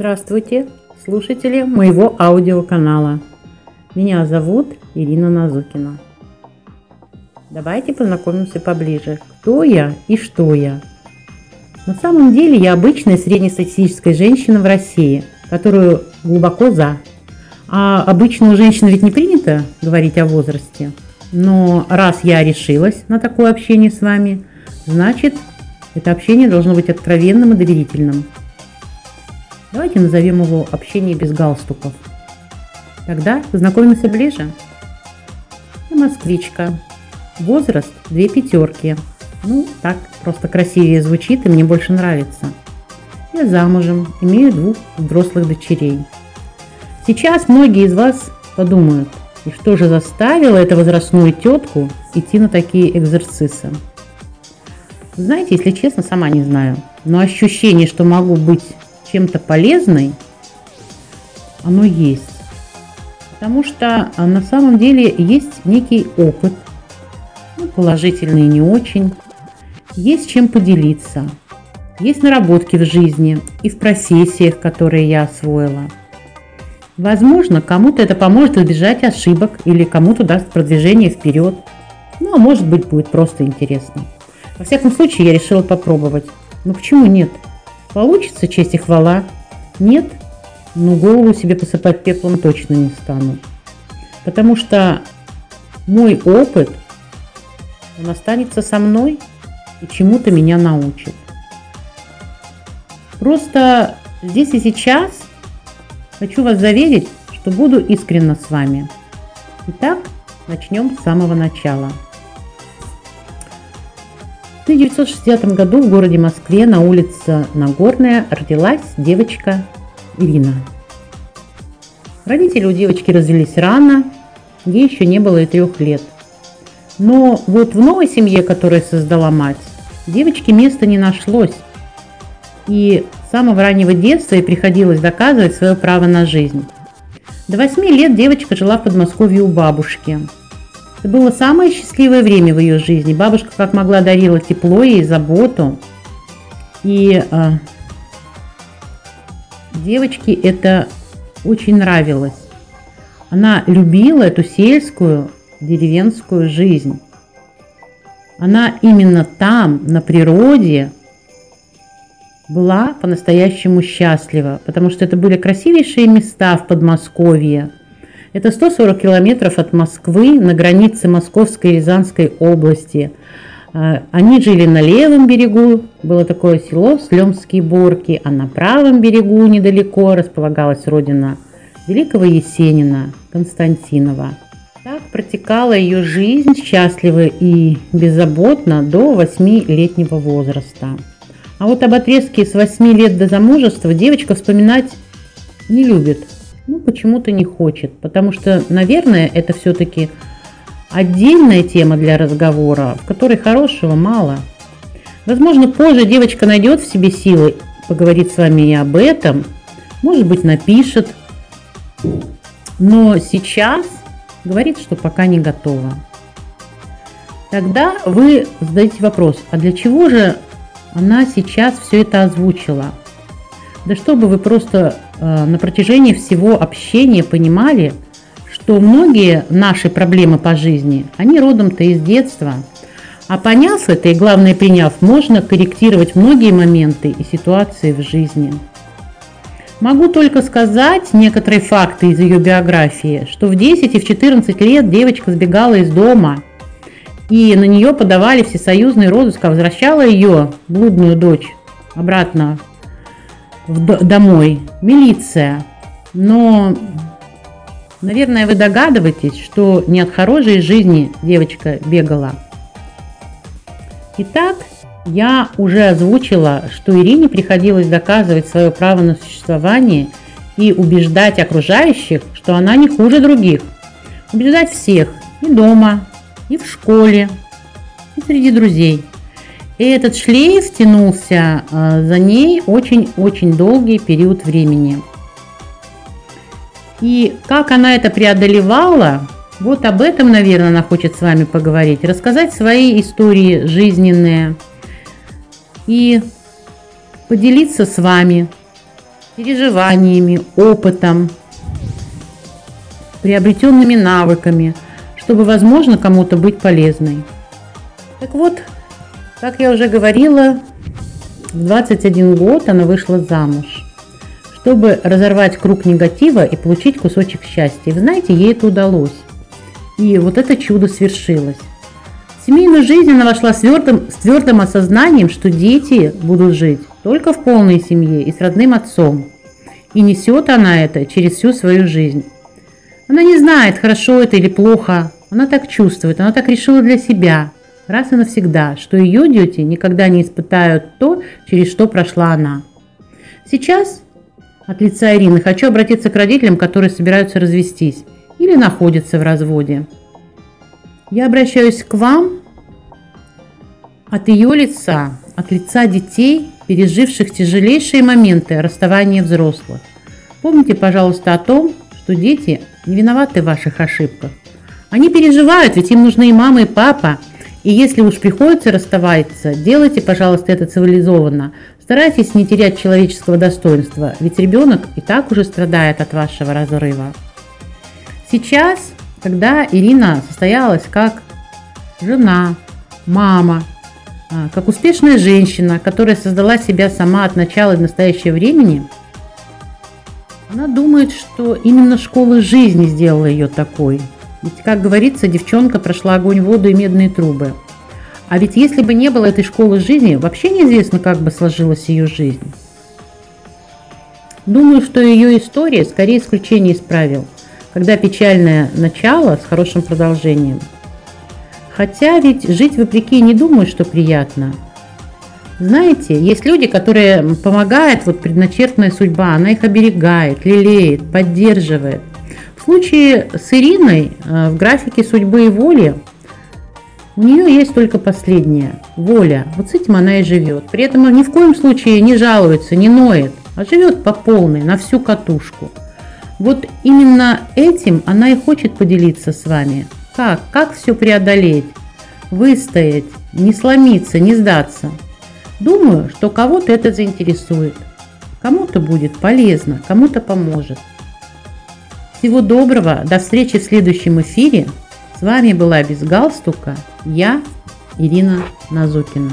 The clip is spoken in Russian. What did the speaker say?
Здравствуйте, слушатели моего аудиоканала. Меня зовут Ирина Назукина. Давайте познакомимся поближе. Кто я и что я? На самом деле я обычная среднестатистическая женщина в России, которую глубоко за. А обычно у женщин ведь не принято говорить о возрасте. Но раз я решилась на такое общение с вами, значит, это общение должно быть откровенным и доверительным. Давайте назовем его «Общение без галстуков». Тогда познакомимся ближе. Я москвичка. Возраст – две пятерки. Ну, так просто красивее звучит и мне больше нравится. Я замужем, имею двух взрослых дочерей. Сейчас многие из вас подумают, и что же заставило эту возрастную тетку идти на такие экзерцисы? Знаете, если честно, сама не знаю. Но ощущение, что могу быть чем-то полезной, оно есть. Потому что а, на самом деле есть некий опыт, ну, положительный не очень, есть чем поделиться, есть наработки в жизни и в профессиях, которые я освоила. Возможно, кому-то это поможет избежать ошибок или кому-то даст продвижение вперед. Ну, а может быть, будет просто интересно. Во всяком случае, я решила попробовать. Ну почему нет? Получится честь и хвала? Нет? Ну голову себе посыпать пеплом точно не стану. Потому что мой опыт, он останется со мной и чему-то меня научит. Просто здесь и сейчас хочу вас заверить, что буду искренна с вами. Итак, начнем с самого начала. 1960 году в городе Москве на улице Нагорная родилась девочка Ирина. Родители у девочки развелись рано, ей еще не было и трех лет. Но вот в новой семье, которую создала мать, девочке места не нашлось. И с самого раннего детства ей приходилось доказывать свое право на жизнь. До 8 лет девочка жила в Подмосковье у бабушки – это было самое счастливое время в ее жизни. Бабушка как могла дарила тепло и заботу. И э, девочке это очень нравилось. Она любила эту сельскую деревенскую жизнь. Она именно там, на природе, была по-настоящему счастлива, потому что это были красивейшие места в Подмосковье, это 140 километров от Москвы на границе Московской и Рязанской области. А, они жили на левом берегу, было такое село Слемские Борки, а на правом берегу недалеко располагалась родина великого Есенина Константинова. Так протекала ее жизнь счастливо и беззаботно до 8-летнего возраста. А вот об отрезке с 8 лет до замужества девочка вспоминать не любит ну, почему-то не хочет. Потому что, наверное, это все-таки отдельная тема для разговора, в которой хорошего мало. Возможно, позже девочка найдет в себе силы поговорить с вами и об этом. Может быть, напишет. Но сейчас говорит, что пока не готова. Тогда вы задаете вопрос, а для чего же она сейчас все это озвучила? Да чтобы вы просто э, на протяжении всего общения понимали, что многие наши проблемы по жизни, они родом-то из детства. А поняв это и, главное, приняв, можно корректировать многие моменты и ситуации в жизни. Могу только сказать некоторые факты из ее биографии, что в 10 и в 14 лет девочка сбегала из дома, и на нее подавали всесоюзный розыск, а возвращала ее, блудную дочь, обратно в, домой милиция. Но, наверное, вы догадываетесь, что не от хорошей жизни девочка бегала. Итак, я уже озвучила, что Ирине приходилось доказывать свое право на существование и убеждать окружающих, что она не хуже других. Убеждать всех и дома, и в школе, и среди друзей. И этот шлейф тянулся а, за ней очень-очень долгий период времени. И как она это преодолевала, вот об этом, наверное, она хочет с вами поговорить, рассказать свои истории жизненные и поделиться с вами переживаниями, опытом, приобретенными навыками, чтобы, возможно, кому-то быть полезной. Так вот, как я уже говорила, в 21 год она вышла замуж, чтобы разорвать круг негатива и получить кусочек счастья. И вы знаете, ей это удалось. И вот это чудо свершилось. В семейную жизнь она вошла с твердым, с твердым осознанием, что дети будут жить только в полной семье и с родным отцом. И несет она это через всю свою жизнь. Она не знает, хорошо это или плохо, она так чувствует, она так решила для себя, раз и навсегда, что ее дети никогда не испытают то, через что прошла она. Сейчас от лица Ирины хочу обратиться к родителям, которые собираются развестись или находятся в разводе. Я обращаюсь к вам от ее лица, от лица детей, переживших тяжелейшие моменты расставания взрослых. Помните, пожалуйста, о том, что дети не виноваты в ваших ошибках. Они переживают, ведь им нужны и мама, и папа. И если уж приходится расставаться, делайте, пожалуйста, это цивилизованно. Старайтесь не терять человеческого достоинства, ведь ребенок и так уже страдает от вашего разрыва. Сейчас, когда Ирина состоялась как жена, мама, а, как успешная женщина, которая создала себя сама от начала до настоящего времени, она думает, что именно школа жизни сделала ее такой. Ведь, как говорится, девчонка прошла огонь, воду и медные трубы. А ведь если бы не было этой школы жизни, вообще неизвестно, как бы сложилась ее жизнь. Думаю, что ее история скорее исключение из правил, когда печальное начало с хорошим продолжением – Хотя ведь жить вопреки не думаю, что приятно. Знаете, есть люди, которые помогают, вот предначертанная судьба, она их оберегает, лелеет, поддерживает. В случае с Ириной э, в графике судьбы и воли у нее есть только последняя – воля. Вот с этим она и живет. При этом ни в коем случае не жалуется, не ноет, а живет по полной, на всю катушку. Вот именно этим она и хочет поделиться с вами – как? Как все преодолеть? Выстоять, не сломиться, не сдаться. Думаю, что кого-то это заинтересует. Кому-то будет полезно, кому-то поможет. Всего доброго, до встречи в следующем эфире. С вами была без галстука я, Ирина Назукина.